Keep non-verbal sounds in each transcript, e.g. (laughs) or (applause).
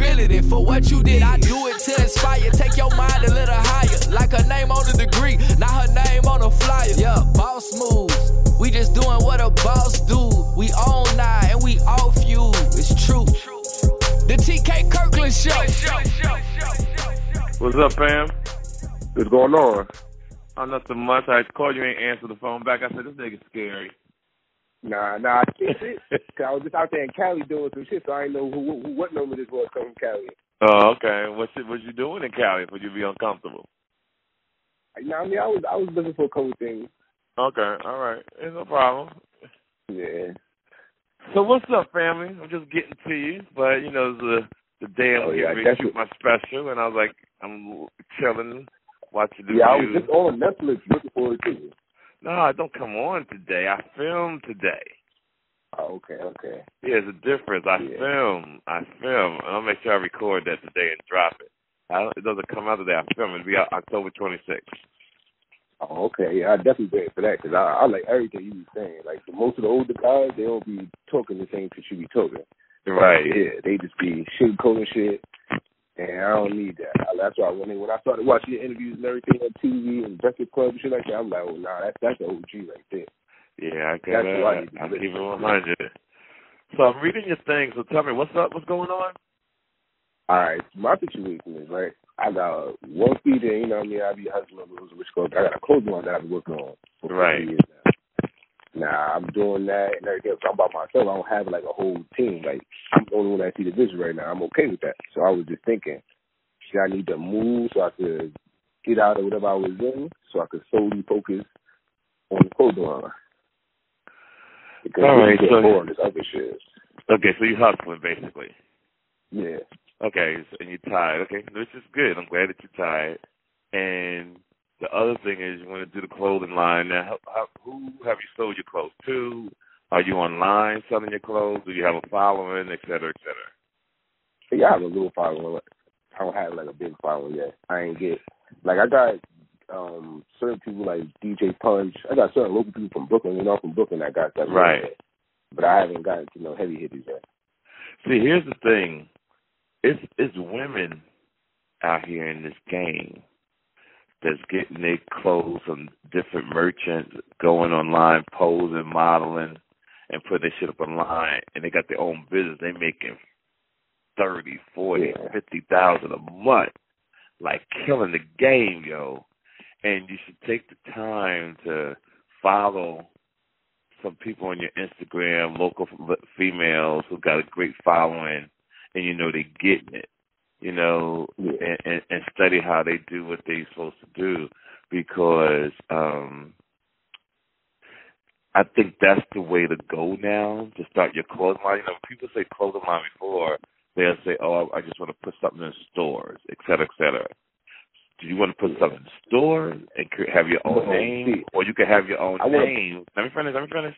responsibility for what you did. I do it to inspire. Take your mind a little higher. Like her name on the degree, not her name on a flyer. Yeah, boss moves. We just doing what a boss do. We own now and we off you. It's true. The TK Kirkland Show. What's up, fam? What's going on? I'm oh, nothing much. I called you, ain't answer the phone back. I said, this nigga's scary. Nah, nah, I can't Cause I was just out there in Cali doing some shit, so I didn't know who, who what number this was coming from Cali. Oh, okay. What's it, what you doing in Cali for you be uncomfortable? Know, I mean, I was I was looking for a couple things. Okay, all right. It's no problem. Yeah. So what's up, family? I'm just getting to you, but you know, the the day I'm Oh, yeah, getting ready to shoot my special, and I was like, I'm chilling, watching the Yeah, I was just on Netflix looking forward to it. No, I don't come on today. I filmed today. Oh, okay, okay. Yeah, there's a difference. I Yeah. film. I film. And I'll make sure I record that today and drop it. I don't, it doesn't come out today. I film it. It'll be out October 26th. Oh, okay. Yeah, I definitely wait for that because I, I like everything you was saying. Like most of the older guys, they don't be talking the same shit you be talking. Right. Yeah, they just be shit sugarcoating shit, and I don't need that. I, that's why when when I started watching your interviews and everything on TV and Breakfast Club and shit like that, I'm like, oh nah, that's that's the OG right there. Yeah, I That's got what I to I keep it 100. So I'm reading your thing. So tell me, what's up? What's going on? All right, my situation is right. I got one in, you know what I mean? I be hustling with rich clothes. I got a clothing line that I've been working on for Right. years now. Nah, I'm doing that and everything. So I'm by myself. I don't have like a whole team. Like I'm the only one that see the vision right now. I'm okay with that. So I was just thinking, should I need to move so I could get out of whatever I was in, so I could solely focus on the clothing line? Because All I'm so- bored on this other shit. Okay, so you hustling basically. Yeah. Okay, so- and you're tired. Okay, which is good. I'm glad that you're tired. And the other thing is you want to do the clothing line. Now, how, how, who have you sold your clothes to? Are you online selling your clothes? Do you have a following, et cetera, et cetera? Yeah, I have a little following. I don't have like a big following yet. I ain't get like I got um certain people like DJ Punch. I got certain local people from Brooklyn, you know, from Brooklyn that got that. Right. But I haven't gotten to no heavy hitters yet. See, here's the thing. It's it's women out here in this game that's getting their clothes from different merchants, going online, posing, modeling, and putting their shit up online, and they got their own business. They making thirty, forty, Yeah. fifty thousand a month, like killing the game, yo. And you should take the time to follow some people on your Instagram, local females who got a great following, and you know they getting it, you know, Yeah. and, and, study how they do what they're supposed to do, because um I think that's the way to go now to start your clothing line. You know, people say clothing line before, they'll say, "Oh, I just want to put something in stores, et cetera, et cetera." Do you want to put something in stores and have your own No, name, see, or you can have your own I name? Let me finish. Let me finish.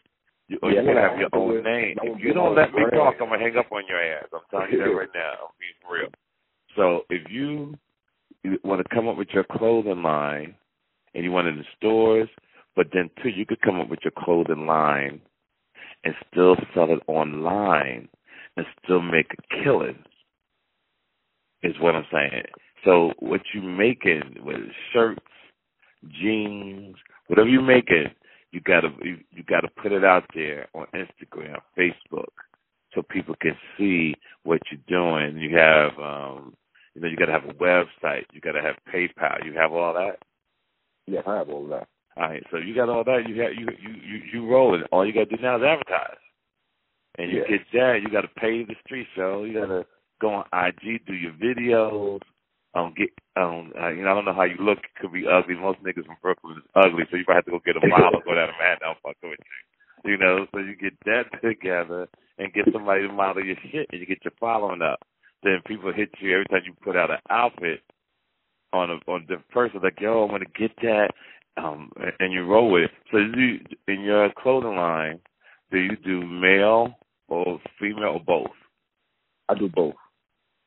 You, or Yeah, you can have your own name. If you do don't let me brand. talk, I'm gonna hang up on your ass. I'm telling you that right now. I'm being real. So if you, want to come up with your clothing line, and you want it in the stores, but then too, you could come up with your clothing line and still sell it online and still make a killing. Is what I'm saying. So what you making with shirts, jeans, whatever you making, you gotta you, you gotta put it out there on Instagram, Facebook, so people can see what you're doing. You have um you know, you gotta have a website, you gotta have PayPal, you have all that. Yeah, I have all that. All right, so you got all that. You got you you you you rolling. All you got to do now is advertise, and you Yeah. get that. You got to pay the street show. You got to go on IG, do your videos, um get um uh, you know I don't know how you look It could be ugly. Most niggas from Brooklyn is ugly, so you probably have to go get a model, go down to Manhattan, I'm fucking with you. You know, so you get that (laughs) together and get somebody to model your shit, and you get your following up. Then people hit you every time you put out an outfit on a on the person like, yo, I'm gonna get that, um, and you roll with it. So you in your clothing line, do you do male or female or both? I do both.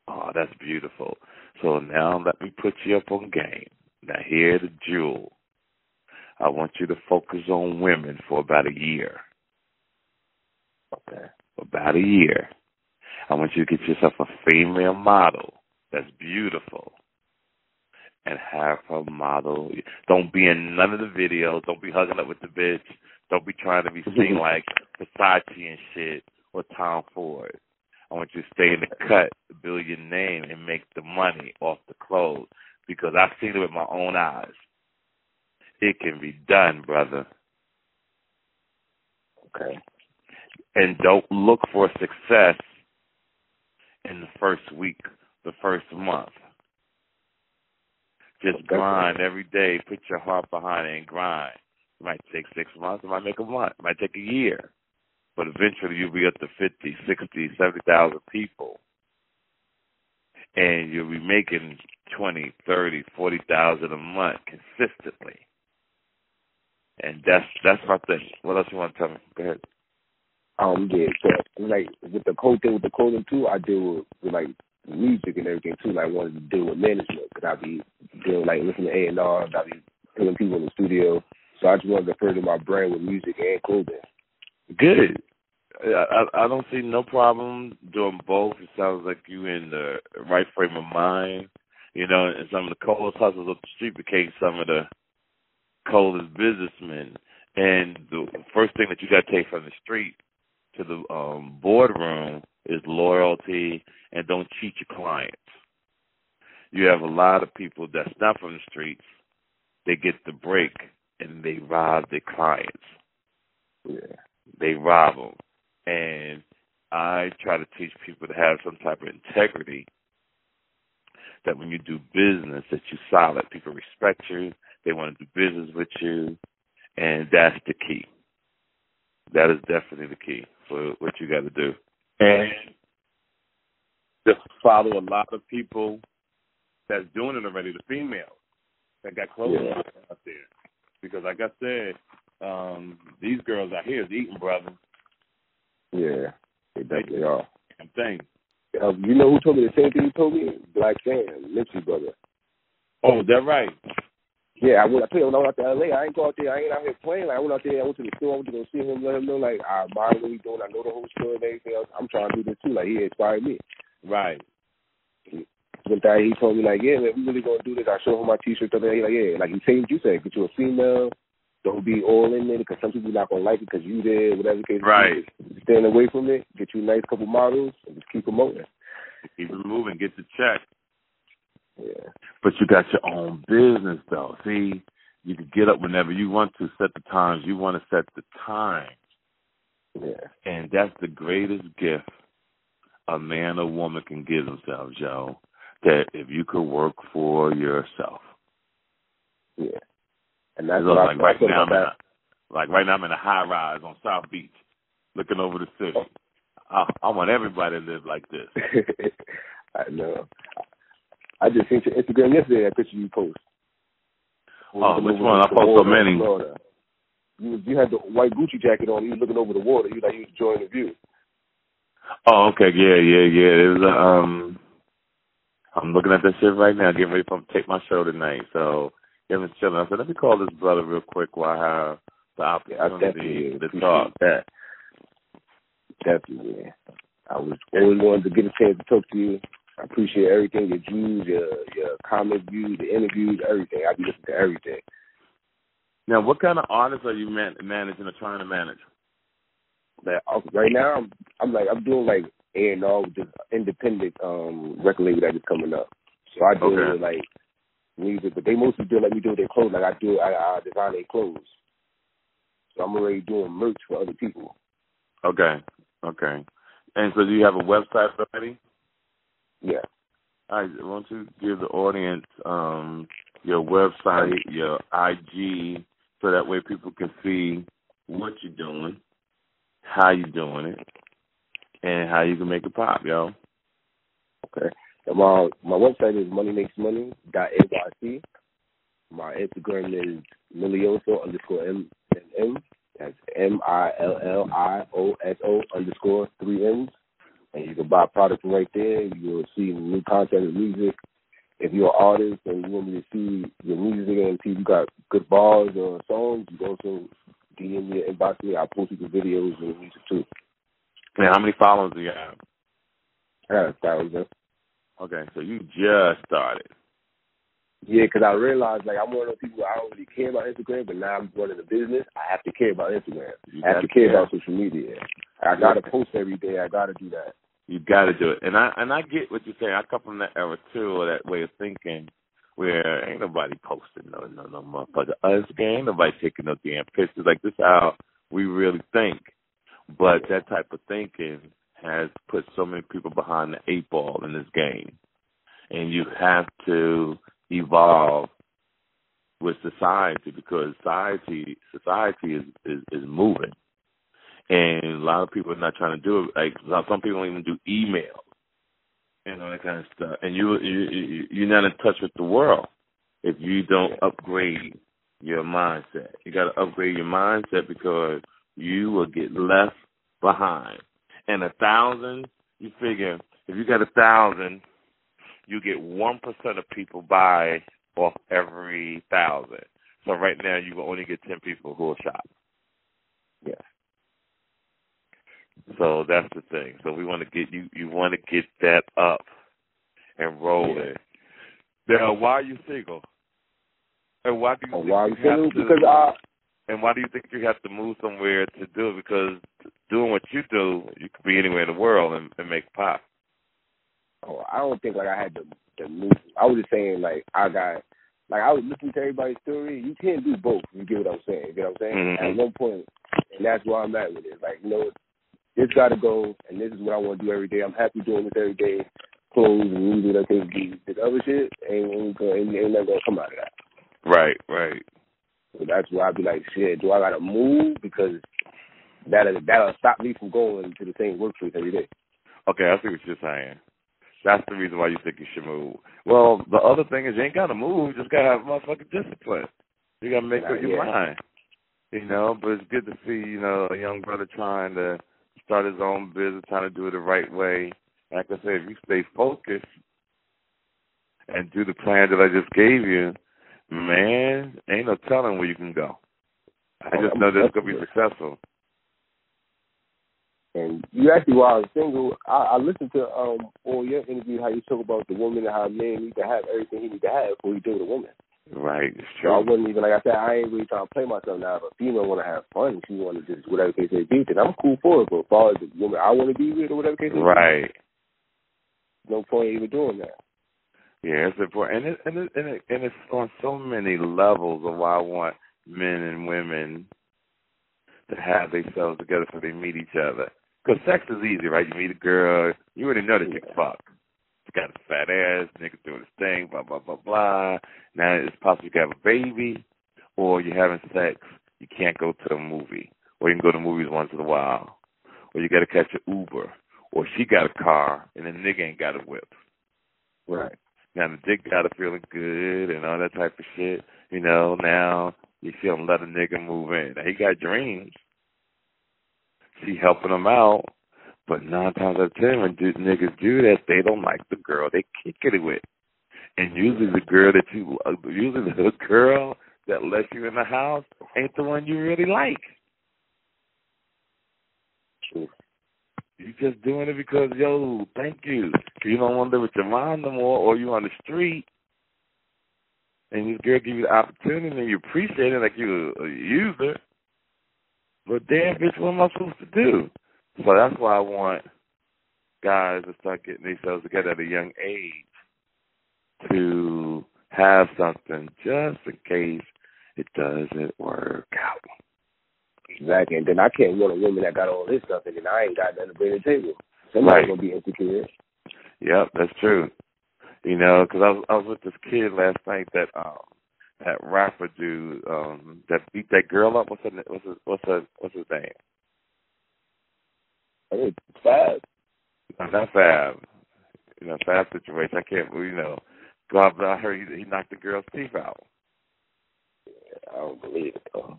Oh, that's beautiful. So now let me put you up on game. Now here the jewel. I want you to focus on women for about a year. Okay. About a year. I want you to get yourself a female model that's beautiful and have her model. Don't be in none of the videos. Don't be hugging up with the bitch. Don't be trying to be seen (laughs) like Versace and shit or Tom Ford. I want you to stay in the cut, build your name, and make the money off the clothes because I've seen it with my own eyes. It can be done, brother. Okay. And don't look for success in the first week, the first month. Just grind every day. Put your heart behind it and grind. It might take six months. It might make a month. It might take a year. But eventually you'll be up to 50, 60, 70,000 people. And you'll be making 20, 30, 40,000 a month consistently. And that's that's my thing. What else you want to tell me? Go ahead. Um, yeah, so like with the whole thing with the clothing too, I deal with, with like music and everything too. Like I wanted to deal with management because I be dealing like listening to A and R, I be putting people in the studio. So I just wanted to further my brand with music and clothing. Good. I, I I don't see no problem doing both. It sounds like you in the right frame of mind. You know, and some of the coldest hustlers up the street became some of the coldest businessmen. And the first thing that you got to take from the street to the um boardroom is loyalty and don't cheat your clients. You have a lot of people that's not from the streets. They get the break and they rob their clients. Yeah. They rob them. And I try to teach people to have some type of integrity that when you do business that you're solid. People respect you. They want to do business with you. And that's the key. That is definitely the key for what you got to do. And just follow a lot of people that's doing it already, the females that got clothes Yeah. out there. Because like I said, um, these girls out here is eating, brother. Yeah, they definitely are. I'm saying. Uh, you know who told me the same thing you told me? Blacc Sam, Nipsey brother. Oh, is that right? Yeah, I went. I you, when I went out to LA, I ain't go out there. I ain't out here playing. Like I went out there. I went to the store. I went to go see him. Let him know, like I admire what he's doing. I know the whole story and everything else. I'm trying to do this too. Like he inspired me. Right. Went there. He told me like, yeah, man, we really gonna do this. I showed him my T-shirt. He like, yeah, like he said, you said, get you a female. Don't be all in there because some people not gonna like it because you there, whatever the case. Right. Stand away from it. Get you a nice couple models and just keep promoting. Keep it moving. Get the check. Yeah. But you got your own business, though. See, you can get up whenever you want to. Set the times you want to set the time, Yeah. and that's the greatest gift a man or woman can give themselves, Joe. That if you could work for yourself. Yeah. And that's what I, like right I now, I'm in a, like right now, I'm in a high rise on South Beach, looking over the city. I, I want everybody to live like this. (laughs) I know. I just seen your Instagram yesterday. That picture you post. Oh, which one? I post so many. Florida. You was- you had the white Gucci jacket on. You was looking over the water. You like you was enjoying the view. Oh, okay, yeah, yeah, yeah. It was uh, um, I'm looking at that shit right now, getting ready to take my show tonight. So, Kevin's chilling. I said, let me call this brother real quick while I have the Yeah, opportunity to appreciate talk. that. Definitely, yeah. I was always wanted to get a chance to talk to you. I appreciate everything, your views, your your comment views, the interviews, everything. I be listening to everything. Now, what kind of artists are you man- managing or trying to manage? Like uh, right now, I'm, I'm like I'm doing like A and R with this independent um record label that is coming up. So I do Okay. like music, but they mostly do let me do their clothes. Like I do, I, I design their clothes. So I'm already doing merch for other people. Okay, okay. And so, do you have a website already? Yeah, All right, why don't you give the audience um, your website, your IG, so that way people can see what you're doing, how you're doing it, and how you can make it pop, yo. Okay. My my website is moneymakesmoney.nyc. My Instagram is Millioso underscore M and M. That's M I L L I O S O underscore three M's. And you can buy products right there. You'll see new content and music. If you're an artist and you want me to see your music and see if you got good bars or songs, you can also DM me, inbox me. I'll post you the videos and music too. And how many followers do you have? I got a thousand. Okay, so you just started. Yeah, because I realized like I'm one of those people I don't really care about Instagram, but now I'm running a business. I have to care about Instagram. You I have to care. about social media. I gotta post every day. I gotta do that. You got to do it, and I and I get what you're saying. I come from that era too, or that way of thinking, where ain't nobody posting no no no motherfucker us game. Ain't nobody taking no damn pictures. Like this, is how we really think. But that type of thinking has put so many people behind the eight ball in this game, and you have to evolve with society because society society is is, is moving and a lot of people are not trying to do it. Like some people don't even do emails and all that kind of stuff. And you, you you you're not in touch with the world if you don't upgrade your mindset. You got to upgrade your mindset because you will get left behind. And a thousand, you figure if you got a thousand, you get one percent of people buy off every thousand. So right now you will only get ten people who will shop. Yeah. So that's the thing. So we want to get you. You want to get that up and rolling. Now, why are you single? And why do you Oh, think why you single? have to? Because I and why do you think you have to move somewhere to do it? Because doing what you do, you could be anywhere in the world and, and make pop. oh, I don't think like I had to to move. I was just saying like I got like I was listening to everybody's story. You can't do both. You get what I'm saying? You get what I'm saying? Mhm. At one point, and that's where I'm at with it. Like you know, this got to go, and this is what I want to do every day. I'm happy doing this every day. Clothes and music, that thing, do this other shit ain't ain't, gonna, ain't, ain't nothing gonna come out of that. Right, right. So that's where I'd be like, shit, do I gotta move because that'll that'll stop me from going to the same workplace every day. Okay, I see what you're saying. That's the reason why you think you should move. Well, the other thing is you ain't gotta move. You just gotta have motherfucking discipline. You gotta make up your mind. You know, but it's good to see, you know, a young brother trying to start his own business, trying to do it the right way. Like I said, if you stay focused and do the plan that I just gave you, man, ain't no telling where you can go. I Oh, just I'm know that it's gonna be successful. And you me why I was single. I, I listened to um all your interview how you talk about the woman and how a man need to have everything he need to have before he deal with a woman. Right, it's So I wasn't even like I said, I ain't really trying to play myself now. If a female wanna have fun, she wanna just whatever case they be, then I'm cool for it. But as far as the woman I wanna be with or whatever case may be, Right. no point even doing that. Yeah, it's important, and it, and it, and, it, and it's on so many levels of why I want men and women to have themselves together so they meet each other. Because sex is easy, right? You meet a girl, you already know that you fuck. Got a fat ass, nigga doing his thing, blah blah blah blah. Now it's possible you can have a baby, or you're having sex. You can't go to the movie, or you can go to movies once in a while, or you got to catch an Uber, or she got a car and the nigga ain't got a whip. Right. Now the dick got her feeling good and all that type of shit. You know, now you see him let a nigga move in. Now he got dreams. She helping him out. But nine times out of ten when do, niggas do that, they don't like the girl they kick it with. And usually the girl that you, uh, usually the girl that lets you in the house ain't the one you really like. True. You just doing it because yo, thank you. You don't want to live with your mom no more, or you on the street, and this girl give you the opportunity, and you appreciate it like you a user. But damn, bitch, what am I supposed to do? So that's why I want guys to start getting themselves together at a young age to have something just in case it doesn't work out. Exactly. And then I can't want a woman that got all this stuff and then I ain't got nothing to bring to the table. Somebody's Right. gonna be insecure. Yep, that's true. You know, because I was I was with this kid last night that um that rapper dude um that beat that girl up. What's her what's his what's her what's his name? I it's Fab. No, not Fab. You know, Fab situation. I can't you know. God, I heard he, he knocked the girl's teeth out. I don't believe it though.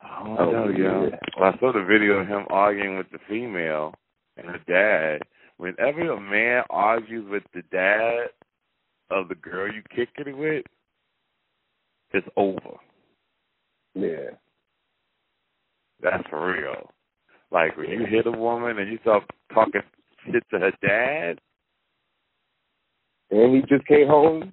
I don't oh, know, yo. Well, I saw the video of him arguing with the female and her dad. Whenever a man argues with the dad of the girl you kicking it with, it's over. Yeah. That's for real. Like when you hit a woman and you start talking shit to her dad. And he just came home.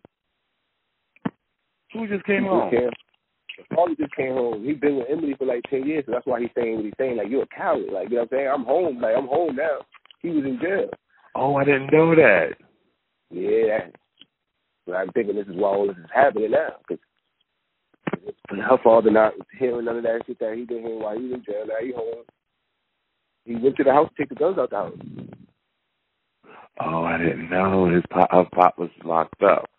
Who just came he home? Just came, Paulie just came home. He's been with Emily for like ten years, so that's why he's saying what he's saying. Like you're a coward. Like you know what I'm saying? I'm home. Like I'm home now. He was in jail. Oh, I didn't know that. Yeah. But I'm thinking this is why all this is happening now. Because her father not hearing none of that shit that he been hearing while he was in jail. Now he home. He went to the house to take the guns out the house. Oh, I didn't know his pop, her pop was locked up.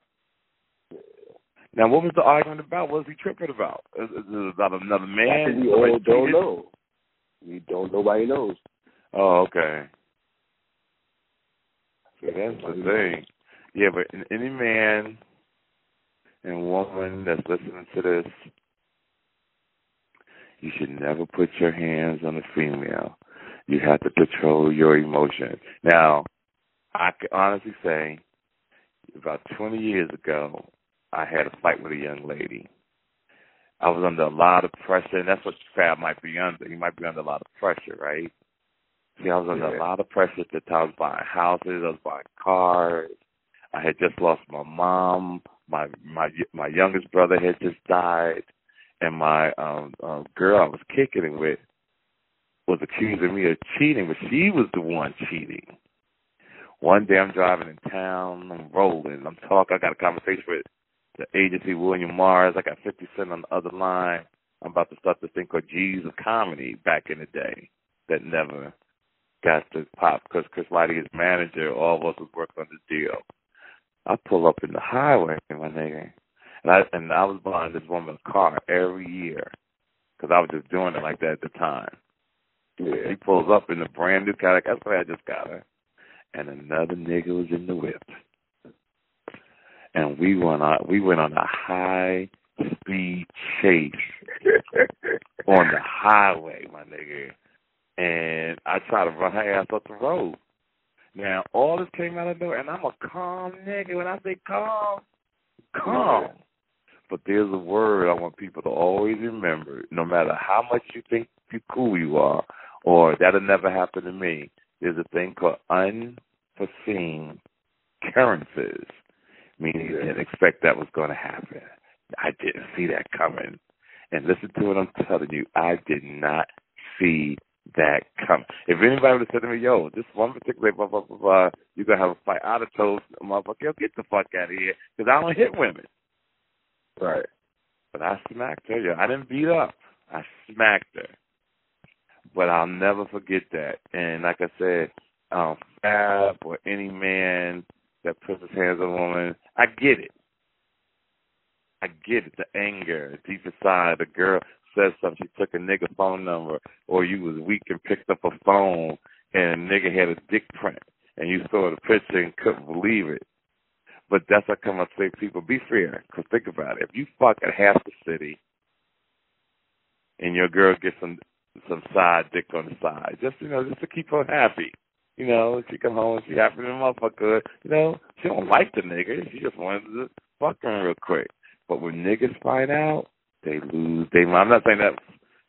Now, what was the argument about? What was he tripping about? Is, is it about another man? we all don't know. We don't. Nobody knows. Oh, okay. See, that's the thing. Yeah, but any man and woman that's listening to this, you should never put your hands on a female. You have to control your emotions. Now, I can honestly say, about 20 years ago, I had a fight with a young lady. I was under a lot of pressure, and that's what Fab might be under. He might be under a lot of pressure, right? See, I was under yeah. a lot of pressure at the time. I was buying houses, I was buying cars. I had just lost my mom. My my my youngest brother had just died, and my um, um girl I was kicking it with was accusing me of cheating, but she was the one cheating. One day I'm driving in town, I'm rolling, I'm talking. I got a conversation with the agency William Morris. I got 50 Cent on the other line. I'm about to start this thing called G's of Comedy back in the day that never got to pop because Chris Lighty, his manager, all of us was working on this deal. I pull up in the highway, my nigga, and I and I was buying this woman a car every year because I was just doing it like that at the time. Yeah. He pulls up in a brand new Cadillac. That's why I just got her, and another nigga was in the whip, and we went on we went on a high speed chase on the highway, my nigga, and I tried to run her ass up the road. Now all this came out of nowhere, and I'm a calm nigga. When I say calm, calm. But there's a word I want people to always remember. No matter how much you think you cool you are, or that'll never happen to me. There's a thing called unforeseen occurrences, meaning you didn't expect that was going to happen. I didn't see that coming. And listen to what I'm telling you. I did not see that coming. If anybody would have said to me, yo, this one particular blah, blah, blah, blah, you're going to have a fight, out of told motherfucker, yo, get the fuck out of here, because I don't hit women. Right. But I smacked her. Yo. I didn't beat up. I smacked her. But I'll never forget that. And like I said, um, Fab or any man that puts his hands on a woman, I get it. I get it. The anger deep inside. The girl says something. She took a nigga phone number, or you was weak and picked up a phone, and a nigga had a dick print, and you saw the picture and couldn't believe it. But that's how come I say people be fair. Because think about it. If you fuck at half the city and your girl gets some some side dick on the side, just you know, just to keep her happy. You know, she come home and she happy to motherfucker. You know, she don't like the nigga. She just wanted to fuck him real quick. But when niggas find out, they lose. They. I'm not saying that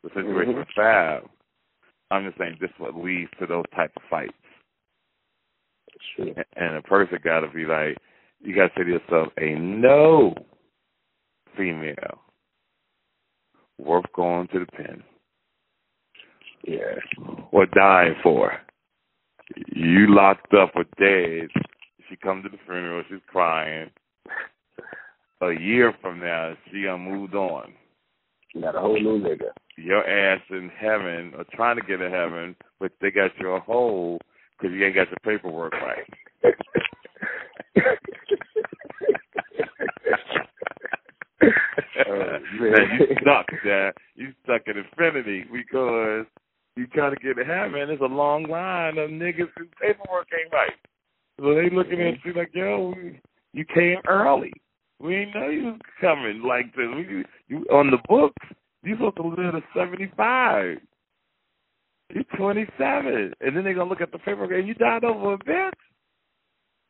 the situation Mhm. with Fab. I'm just saying this is what leads to those type of fights. Sure. And a person got to be like, you got to say to yourself, a no female worth going to the pen yeah, or dying for. You locked up for days. She comes to the funeral. She's crying. A year from now, she um moved on. You got a whole new nigga. Your ass in heaven or trying to get to heaven, but they got you a hole because you ain't got your paperwork right. (laughs) Oh, man. (laughs) you stuck, Dad. You stuck in infinity because you trying to get it man. There's a long line of niggas whose paperwork ain't right. So they looking at you like, yo, you came early. We ain't know you was coming like this. We, you on the books. You supposed to live to seventy five. You're twenty seven, and then they gonna look at the paperwork and you died over a bitch.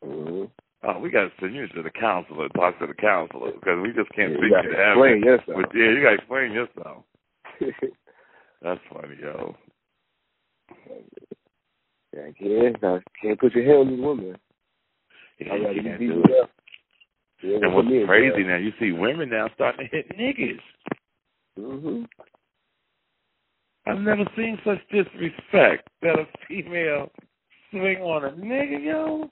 Mm-hmm. Oh, we got to send you to the counselor. Talk to the counselor because we just can't Yeah, speak you to gotta explain yourself. But yeah, you got to explain yourself. (laughs) That's funny, yo. Yeah, can't, no, can't put your hand on this woman. Yeah, I you gotta can't be do beat it. up. Yeah, And what's crazy now, you see women now starting to hit niggas. Mm-hmm. I've never seen such disrespect that a female swing on a nigga, yo.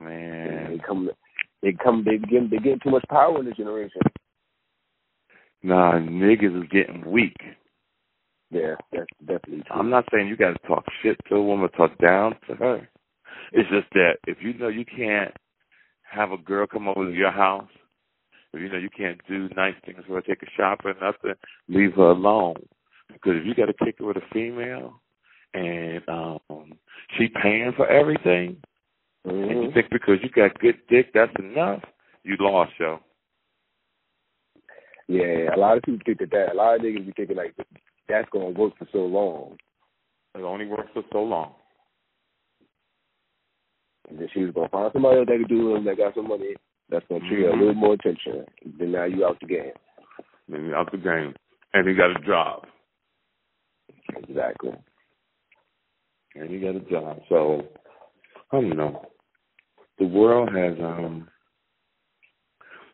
Man, They come, they come, they get, they get too much power in this generation. nah, niggas is getting weak. Yeah, that's definitely true. I'm not saying you got to talk shit to a woman, talk down to her. It's just that if you know you can't have a girl come over to your house, if you know you can't do nice things for her, take a shopping, nothing, leave her alone. Because if you got to kick her with a female and um she paying for everything, and you Mhm. think because you got good dick that's enough, you lost, yo. Yeah, a lot of people think that, that a lot of niggas be thinking like that's gonna work for so long, It only works for so long. and then she was gonna find somebody else that could do it that got some money that's gonna treat her a Mhm. little more attention. Then now you out the game. Then you're out the game, and you got a job. Exactly. and you got a job. So I don't know. The world has um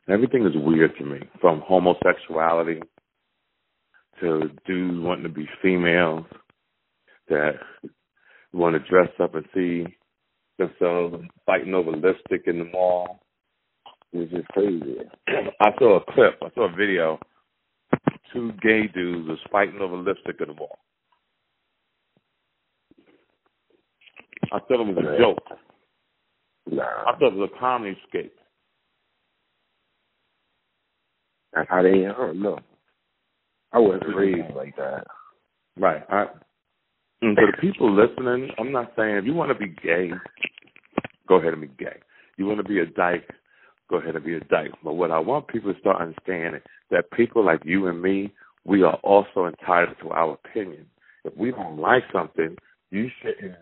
everything is weird to me, from homosexuality to dudes wanting to be females that want to dress up and see themselves fighting over lipstick in the mall. It's just crazy. I saw a clip, I saw a video. Two gay dudes was fighting over lipstick in the mall. I thought it was a joke. Nah, I thought it was a comedy skit. that's how they. I don't know. I wasn't raised like that. Right. I, and for the people listening, I'm not saying if you want to be gay, go ahead and be gay. You want to be a dyke, go ahead and be a dyke. But what I want people to start understanding is that people like you and me, we are also entitled to our opinion. If we don't like something, you shouldn't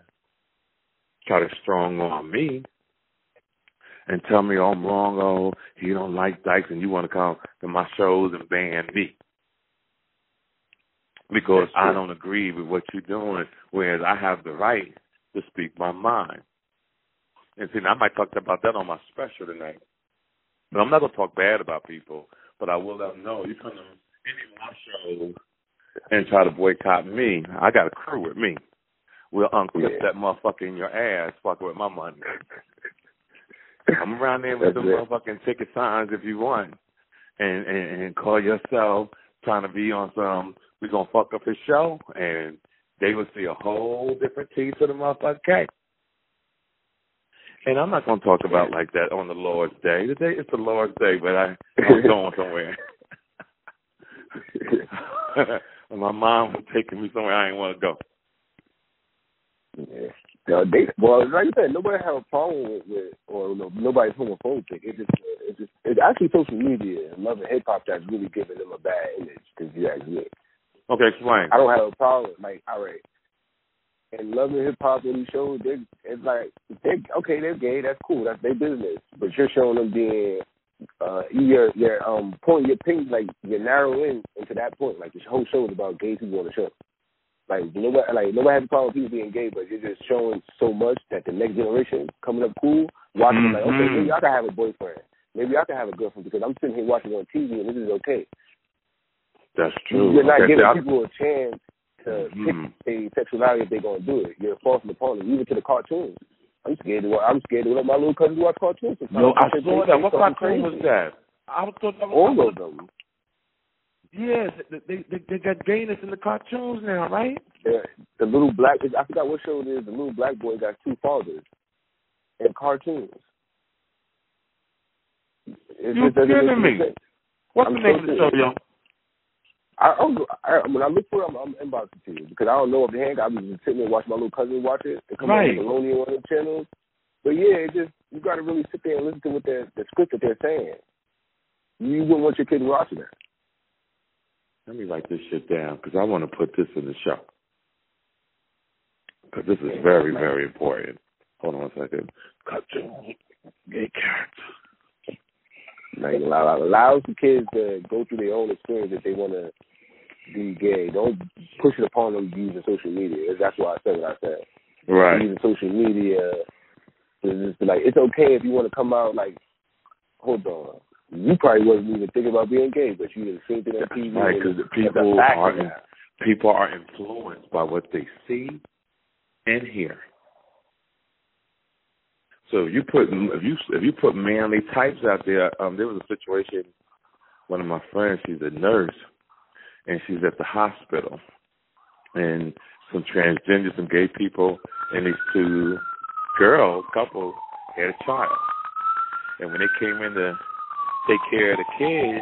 try to strong on me and tell me oh, I'm wrong. Oh, you don't like dykes, and you want to come to my shows and ban me because I don't agree with what you're doing. Whereas I have the right to speak my mind. And see, I might talk about that on my special tonight. But I'm not gonna talk bad about people, but I will let them know you come to any of my shows and try to boycott me. I got a crew with me. We'll unclip Yeah. that motherfucker in your ass, fucking with my money. (laughs) I'm around there with the motherfucking ticket signs if you want, and, and and call yourself trying to be on some. We gonna fuck up his show, and they will see a whole different teeth to the motherfucking cake. And I'm not gonna talk about like that on the Lord's Day. Today day it's the Lord's Day, but I I'm going somewhere. (laughs) my mom was taking me somewhere I didn't want to go. Yeah. They, well, like I said, nobody have a problem with, with or no, nobody's homophobic. It's just, it's just, it's actually social media and love and hip hop that's really giving them a bad image. Because you yeah, Okay, explain. I don't have a problem. Like, all right, and love and hip hop when you show, they, it's like, they okay, they're gay, that's cool, that's their business. But you're showing them being, uh, you're, you're um, point your pin, like you're narrowing into that point. Like this whole show is about gay people on the show. Like nobody, like nobody has a problem with people being gay, but you're just showing so much that the next generation coming up cool, watching like, okay, Mhm. maybe I can have a boyfriend, maybe I can have a girlfriend because I'm sitting here watching on TV and this is okay. That's true. You're not Okay, giving see, I- people a chance to Mhm. pick a sexuality if they're gonna do it. You're forcing upon them, even to the cartoons. I'm scared to. wa- I'm scared to let my little cousins watch cartoons. sometimes. No, I Because they saw say that. What something cartoon was that? I was thought that was All of them. Yes, they, they they got gayness in the cartoons now, right? The, the little black. I forgot what show it is. The little black boy got two fathers in cartoons. It You just doesn't kidding me? sense. What's I'm the name of the show, yo? I, I, when I look for it, I'm, I'm inboxing to you because I don't know if the hand. I was just sitting there watching my little cousin watch it. It come right. on Maloney on one of the channels. But yeah, it just you got to really sit there and listen to what the the script that they're saying. You wouldn't want your kid watching that. Let me write this shit down because I want to put this in the show because this is very very important. Hold on a second. Cut gay characters. Like allow allow the kids to go through their own experience if they want to be gay. Don't push it upon them using social media. That's why I said what I said. Right. Using social media to just be like, it's okay if you want to come out. Like, hold on. You probably wasn't even thinking about being gay, but you didn't see it on TV. Right, because people are in, people are influenced by what they see and hear. So if you put if you if you put manly types out there, um, there was a situation. One of my friends, she's a nurse, and she's at the hospital, and some transgender, some gay people, and these two girls, couple, had a child, and when they came in to take care of the kid,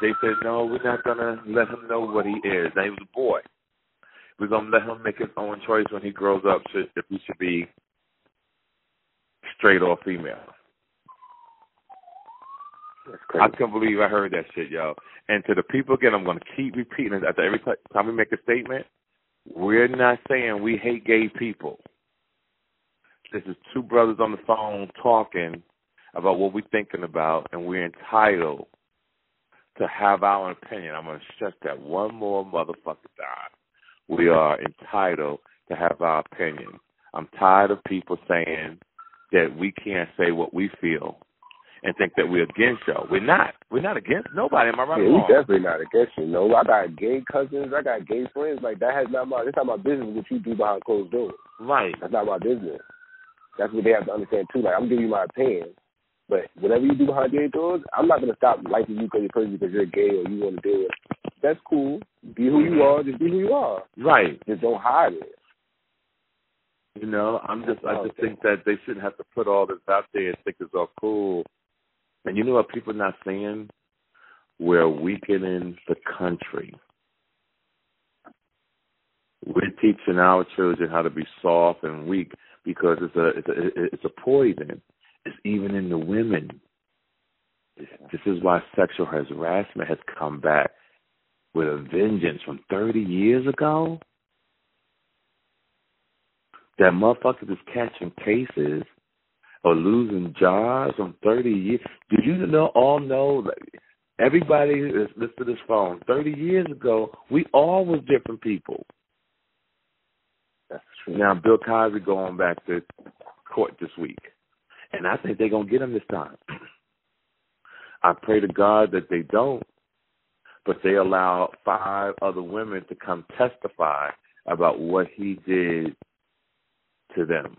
they said, "No, we're not gonna let him know what he is." Now he was a boy. We're gonna let him make his own choice when he grows up if he should be straight or female. I can't believe I heard that shit, yo. And to the people again, I'm going to keep repeating it after every time we make a statement. We're not saying we hate gay people. This is two brothers on the phone talking about what we're thinking about, and we're entitled to have our opinion. I'm going to stress that one more motherfucker time. We are entitled to have our opinion. I'm tired of people saying that we can't say what we feel and think that we're against y'all. We're not. We're not against nobody. Am I right? Yeah, we definitely not against you. No, I got gay cousins. I got gay friends. Like that has not my. That's not my business. What you do behind closed doors. Right. That's not my business. That's what they have to understand too. Like I'm giving you my opinion, but whatever you do behind gay doors, I'm not gonna stop liking you because you're crazy because you're gay or you want to do it. That's cool. Be who you are. Just be who you are. Right. Just don't hide it. You know, I'm just I just think that they shouldn't have to put all this out there and think it's all cool. And you know what people are not saying? We're weakening the country. We're teaching our children how to be soft and weak because it's a it's a it's a poison. It's even in the women. This is why sexual harassment has come back with a vengeance from 30 years ago. That motherfuckers is catching cases or losing jobs from 30 years. Did you know all know that everybody is listen to this phone. 30 years ago, we all was different people. That's true. Now Bill Cosby going back to court this week, and I think they're gonna get him this time. (clears throat) I pray to God that they don't, but they allow five other women to come testify about what he did to them.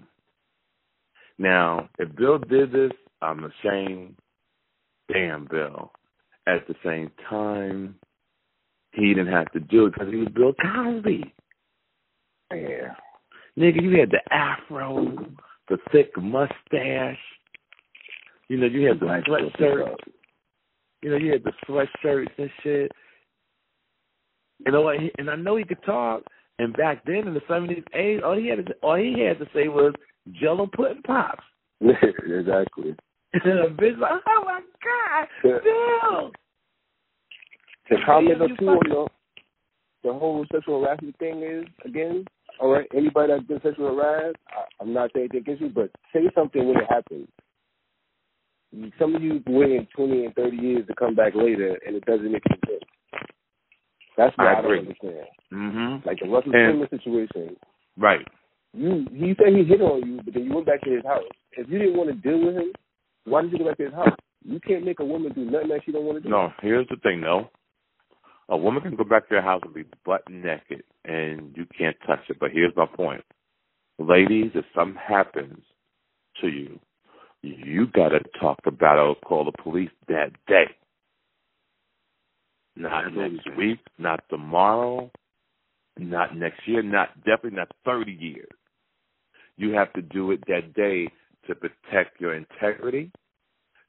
Now, if Bill did this, I'm ashamed. Damn, Bill. At the same time, he didn't have to do it because he was Bill Cosby. Yeah. Nigga, you had the afro, the thick mustache. You know, you had the sweatshirt. You know, you had the sweatshirts and shit. You know what? And I know he could talk. And back then in the seventies, eighties, all he had to all he had to say was Jello pudding pops. (laughs) exactly. and bitch like, oh my god, (laughs) Bill. To comment on too on the, the whole sexual harassment thing is again, all right. Anybody that's been sexually harassed, I, I'm not saying anything against you, but say something when it happens. Some of you waiting 20 and 30 years to come back later, and it doesn't make any sense. That's what I, I don't understand. Mm-hmm. Like the Russell Simmons situation. Right. You he said he hit on you, but then you went back to his house. If you didn't want to deal with him, why did you go back to his house? You can't make a woman do nothing that she don't want to do. No, here's the thing though. A woman can go back to your house and be butt naked and you can't touch it. But here's my point. Ladies, if something happens to you, you gotta talk about it or call the police that day. Not next week, not tomorrow, not next year, not definitely not 30 years. You have to do it that day to protect your integrity,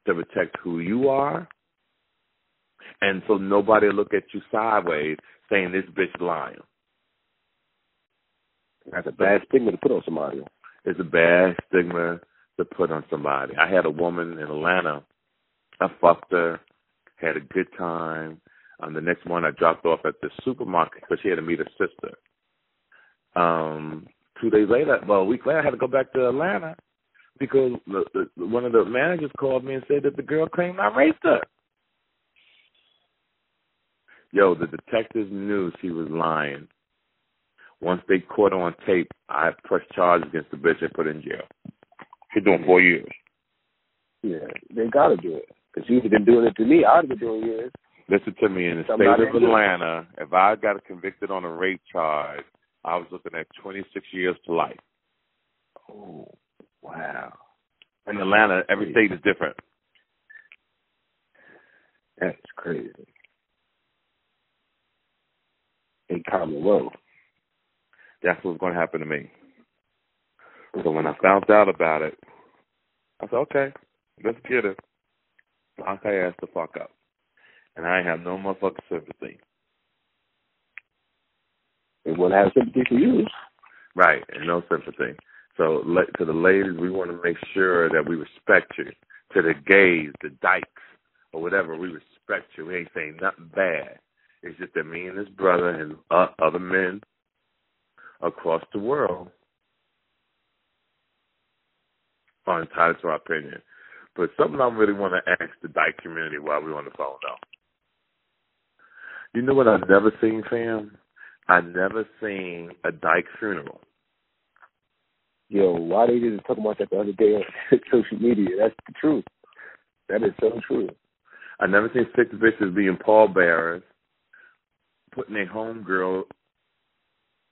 to protect who you are, and so nobody look at you sideways saying this bitch lying. That's a bad stigma to put on somebody. It's a bad stigma to put on somebody. I had a woman in Atlanta. I fucked her, had a good time. Um, the next morning, I dropped off at the supermarket because she had to meet her sister. Um, two days later, well, a week later, I had to go back to Atlanta because the, the, one of the managers called me and said that the girl claimed I raped her. Yo, the detectives knew she was lying. Once they caught her on tape, I pressed charges against the bitch and put her in jail. She's doing four years. Yeah, they gotta do it. Because you've been doing it to me. I'd been doing years. Listen to me. In the Somebody state of Atlanta, if I got convicted on a rape charge, I was looking at 26 years to life. Oh, wow. In Atlanta, every state is different. That's crazy. In Commonwealth. That's what's going to happen to me. So when I found out about it, I said, okay, let's get it. Lock her ass the fuck up. And I have no motherfucking sympathy. They to have sympathy for you. Right, and no sympathy. So to the ladies, we want to make sure that we respect you. To the gays, the dykes, or whatever, we respect you. We ain't saying nothing bad. It's just that me and this brother and uh, other men across the world are entitled to our opinion. But something I really want to ask the dyke community while we're on the phone, though. You know what I've never seen, fam? I never seen a dyke funeral. Yo, why they didn't talk about that the other day on (laughs) social media? That's the truth. That is so true. I never seen six bitches being pallbearers, putting a homegirl,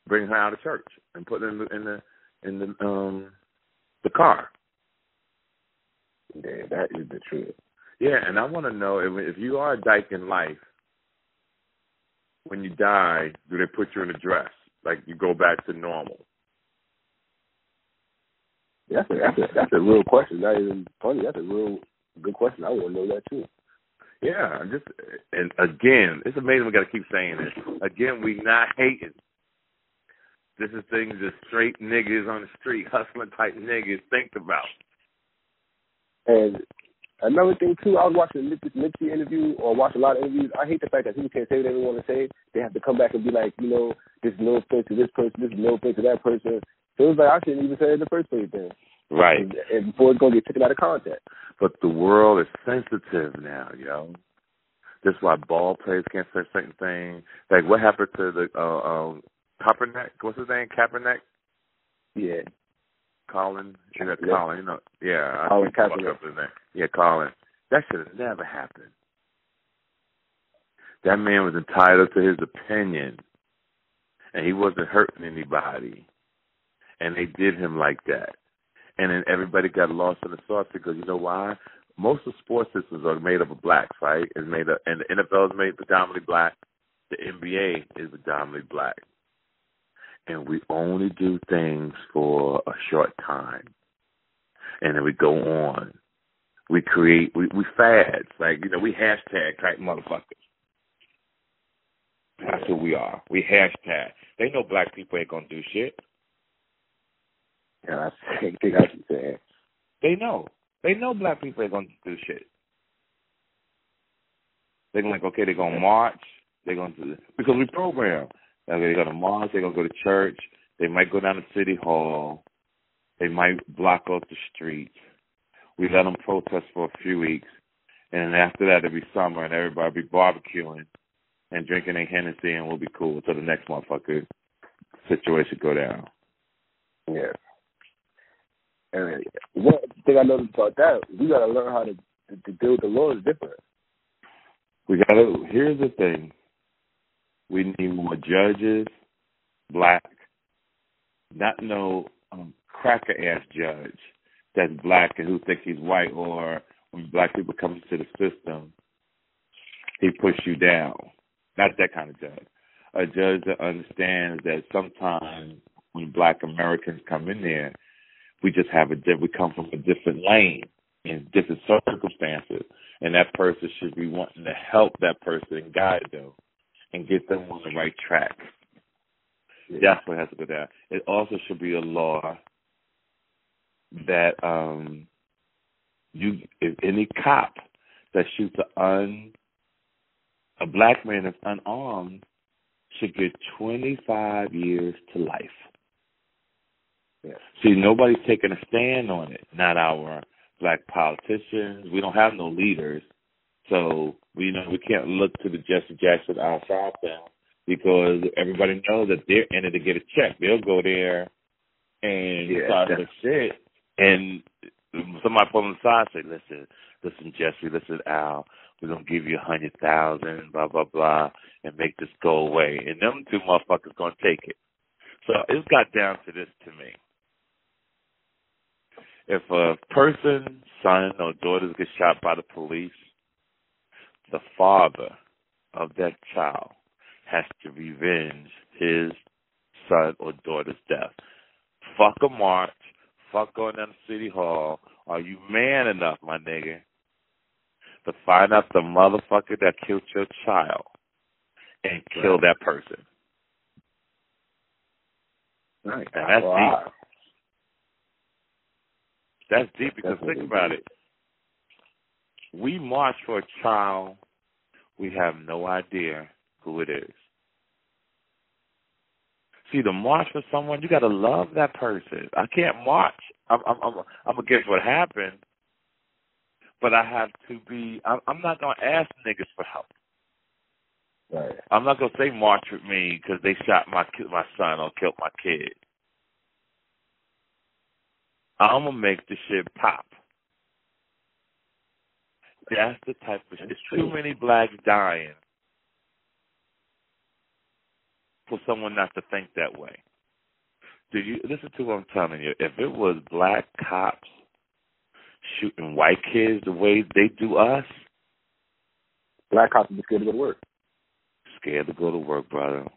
bringing her out of church and putting her in the in the in the um the car. Yeah, that is the truth. Yeah, and I want to know if if you are a dyke in life, when you die, do they put you in a dress like you go back to normal? That's a that's a that's a real question. Not even funny. That's a real good question. I want to know that too. Yeah, just and again, it's amazing we got to keep saying this. Again, we not hating. This is things that straight niggas on the street, hustling type niggas think about. And another thing too, I was watching this Nipsey interview or watch a lot of interviews. I hate the fact that people can't say what they want to say. They have to come back and be like, you know, this is no offense to this person, this is no offense to that person. So it's like I shouldn't even say it in the first place then. Right. And, and before it's gonna get taken out of context. But the world is sensitive now, yo. That's why ball players can't say certain things. Like what happened to the uh um Kaepernick? What's his name? Kaepernick? Yeah. Colin? Yeah. Colin, you know yeah, I Colin Kaepernick. Yeah, Colin. That should have never happened. That man was entitled to his opinion and he wasn't hurting anybody. And they did him like that. And then everybody got lost in the sauce because you know why? Most of sports systems are made up of blacks, right? It's made up and the NFL is made predominantly black. The NBA is predominantly black. And we only do things for a short time. And then we go on. We create we, we fads. Like, you know, we hashtag type motherfuckers. That's who we are. We hashtag. They know black people ain't gonna do shit. Yeah, same thing I saying. They know. They know black people ain't gonna do shit. They're like, okay, they're gonna march. They're gonna do because we program. They're gonna march. They're gonna go to church. They might go down to city hall. They might block off the streets. We let them protest for a few weeks, and then after that it'll be summer, and everybody will be barbecuing and drinking a Hennessy, and we'll be cool until the next motherfucker situation go down. Yeah. And one thing I noticed about that, we gotta learn how to to, deal with the laws different. We gotta. Here's the thing. We need more judges, black, not no um, cracker ass judge that's black and who thinks he's white, or when black people come into the system, he push you down. Not that kind of judge. A judge that understands that sometimes when black Americans come in there, we just have a we come from a different lane. in different circumstances, and that person should be wanting to help that person and guide them and get them on the right track. That's what has to go down. It also should be a law that um you if any cop that shoots a un a black man that's unarmed should get twenty five years to life. Yeah. See, nobody's taking a stand on it. Not our black politicians. We don't have no leaders. So we you know we can't look to the Jesse Jackson Al Sharpton because everybody knows that they're in it to get a check. They'll go there and Yeah, start the shit and somebody pull them aside and say, Listen, listen, Jesse, listen, Al, we're gonna give you a hundred thousand, blah, blah, blah, and make this go away. And them two motherfuckers gonna take it. So it's got down to this to me. If a person, son or daughter gets shot by the police, the father of that child has to revenge his son or daughter's death. Fuck a march. Fuck going down to City Hall. Are you man enough, my nigga, to find out the motherfucker that killed your child and kill that person? Right. And that's Well, deep. That's deep because Definitely think about deep. it. We march for a child. We have no idea who it is. See, to march for someone, you got to love that person. I can't march. I'm, I'm, I'm, I'm against what happened, but I have to be. I'm, I'm not gonna ask niggas for help. Right. I'm not gonna say march with me because they shot my my son or killed my kid. I'm gonna make the shit pop. That's the type of shit. There's too many blacks dying for someone not to think that way. Do you listen to what I'm telling you? If it was black cops shooting white kids the way they do us, Black cops are scared to go to work. scared to go to work, brother.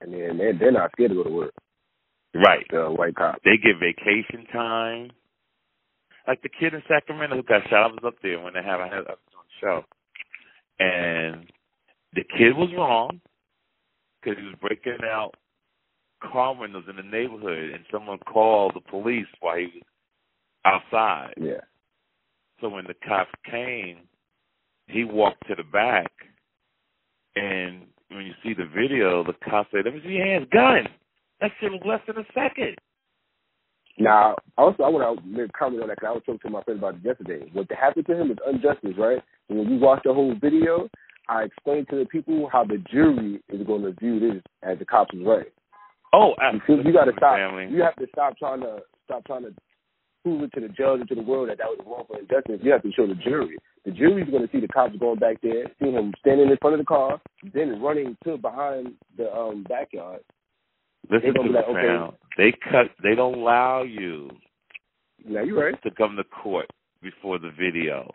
And then they're, they're not scared to go to work. Right. The white cops. They get vacation time. Like the kid in Sacramento who got shot, I was up there when they had on the show, and the kid was wrong because he was breaking out car windows in the neighborhood, and someone called the police while he was outside. Yeah. So when the cops came, he walked to the back, and when you see the video, the cops say, "Let me see your hands, gun." That shit was less than a second. Now, also, I want to comment on that because I was talking to my friend about it yesterday. What happened to him is injustice, right? And when you watch the whole video, I explained to the people how the jury is going to view this as the cops was right. Oh, You, feel- you got to stop. Family. You have to stop trying to stop trying to prove it to the judge and to the world that that was wrong for injustice. You have to show the jury. The jury's going to see the cops going back there, seeing him standing in front of the car, then running to behind the um backyard. Listen They to like, okay. They cut. They don't allow you Now you right. to come to court before the video.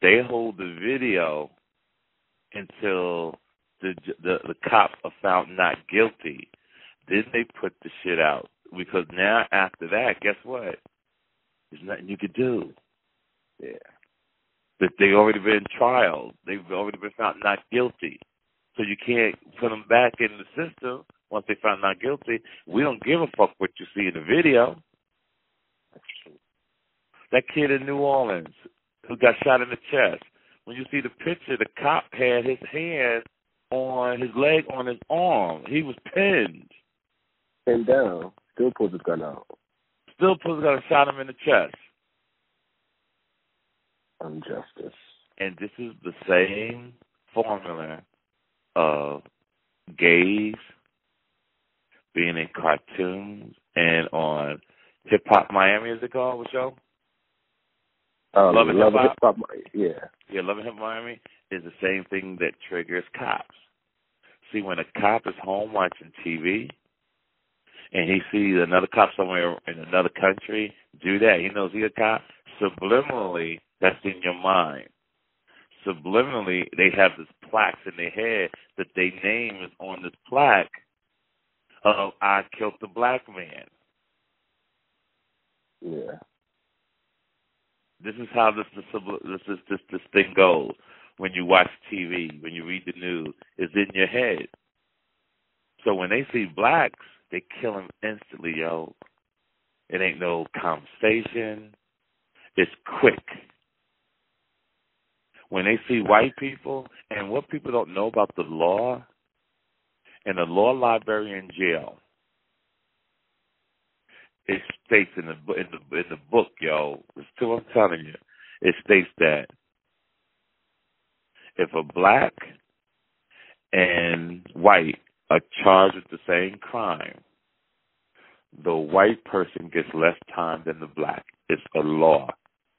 They hold the video until the the the cops are found not guilty. Then they put the shit out because now after that, guess what? There's nothing you could do. Yeah. That they already been trial. They've already been found not guilty. So you can't put them back in the system once they found not guilty. We don't give a fuck what you see in the video. That kid in New Orleans who got shot in the chest. When you see the picture, the cop had his hand on his leg on his arm. He was pinned. Pinned down. Still pulls his gun out. Still put his gun and shot him in the chest. Injustice. And this is the same formula of gays being in cartoons and on Hip Hop Miami, is it called? What show? Um, Love and Love Hip Hop? Hip Hop. Yeah. Yeah, Love and Hip Miami is the same thing that triggers cops. See, when a cop is home watching TV and he sees another cop somewhere in another country do that, he knows he's a cop. Subliminally, that's in your mind. Subliminally, they have this plaques in their head that their name is on this plaque of I killed the black man. Yeah. This is how this this this this, this, thing goes. When you watch TV, when you read the news, it's in your head. So when they see blacks, they kill them instantly, yo. It ain't no conversation. It's quick. When they see white people, and what people don't know about the law, and the law library in jail, it states in the in the in the book, yo. It's still I'm telling you, it states that if a black and white are charged with the same crime, the white person gets less time than the black. It's a law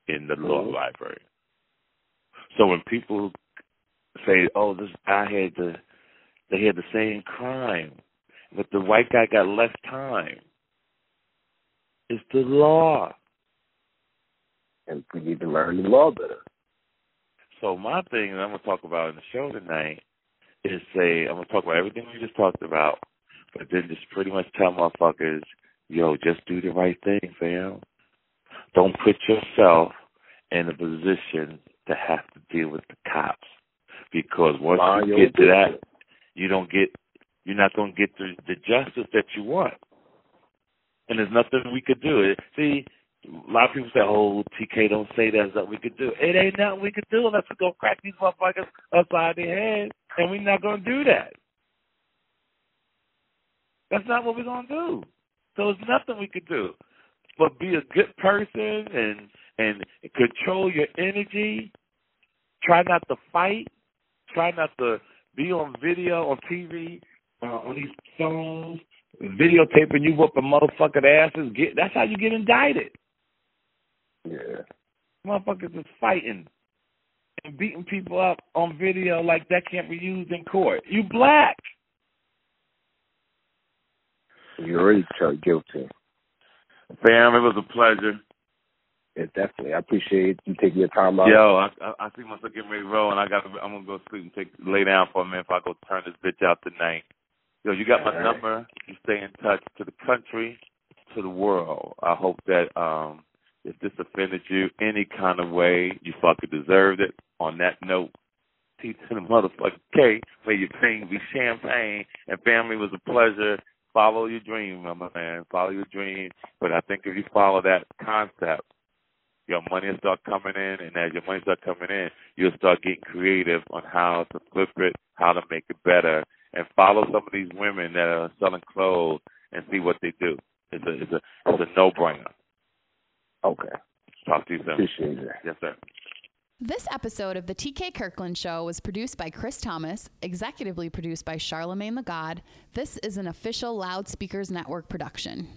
in the law mm-hmm. library. So when people say, "Oh, this guy had the they had the same crime, but the white guy got less time," it's the law. And we need to learn the law better. So my thing that I'm gonna talk about in the show tonight is say I'm gonna talk about everything we just talked about, but then just pretty much tell motherfuckers, yo, just do the right thing, fam. Don't put yourself in a position to have to deal with the cops. Because once Mind you get to that, you don't get you're not gonna get the, the justice that you want. And there's nothing we could do. See, a lot of people say, "Oh, TK, don't say that. there's nothing we could do." It ain't nothing we could do unless we go crack these motherfuckers upside their head, and we're not gonna do that. That's not what we're gonna do. So there's nothing we could do, but be a good person and and control your energy. Try not to fight. Try not to be on video on TV uh, on these phones, videotaping you whooping motherfucking asses. Get that's how you get indicted. Yeah. Motherfuckers is fighting and beating people up on video like that can't be used in court. You black. You're already guilty. Fam, it was a pleasure. Yeah, definitely. I appreciate you taking your time out. Yo, I, I, I see myself getting ready to roll, and I got. I'm gonna go sleep and take lay down for a minute if I go turn this bitch out tonight. Yo, you got my right. number. You stay in touch to the country, to the world. I hope that um if this offended you any kind of way, you fucking deserved it. On that note, T to the motherfucking K, may your pain be champagne, and family was a pleasure. Follow your dream, my man. Follow your dream. But I think if you follow that concept, your money will start coming in, and as your money start coming in, you'll start getting creative on how to flip it, how to make it better, and follow some of these women that are selling clothes and see what they do. It's a it's a it's a no brainer. Okay. Talk to you soon. Appreciate it. Yes, sir. This episode of the TK Kirkland Show was produced by Chris Thomas, executively produced by Charlamagne the God. This is an official Loudspeakers Network production.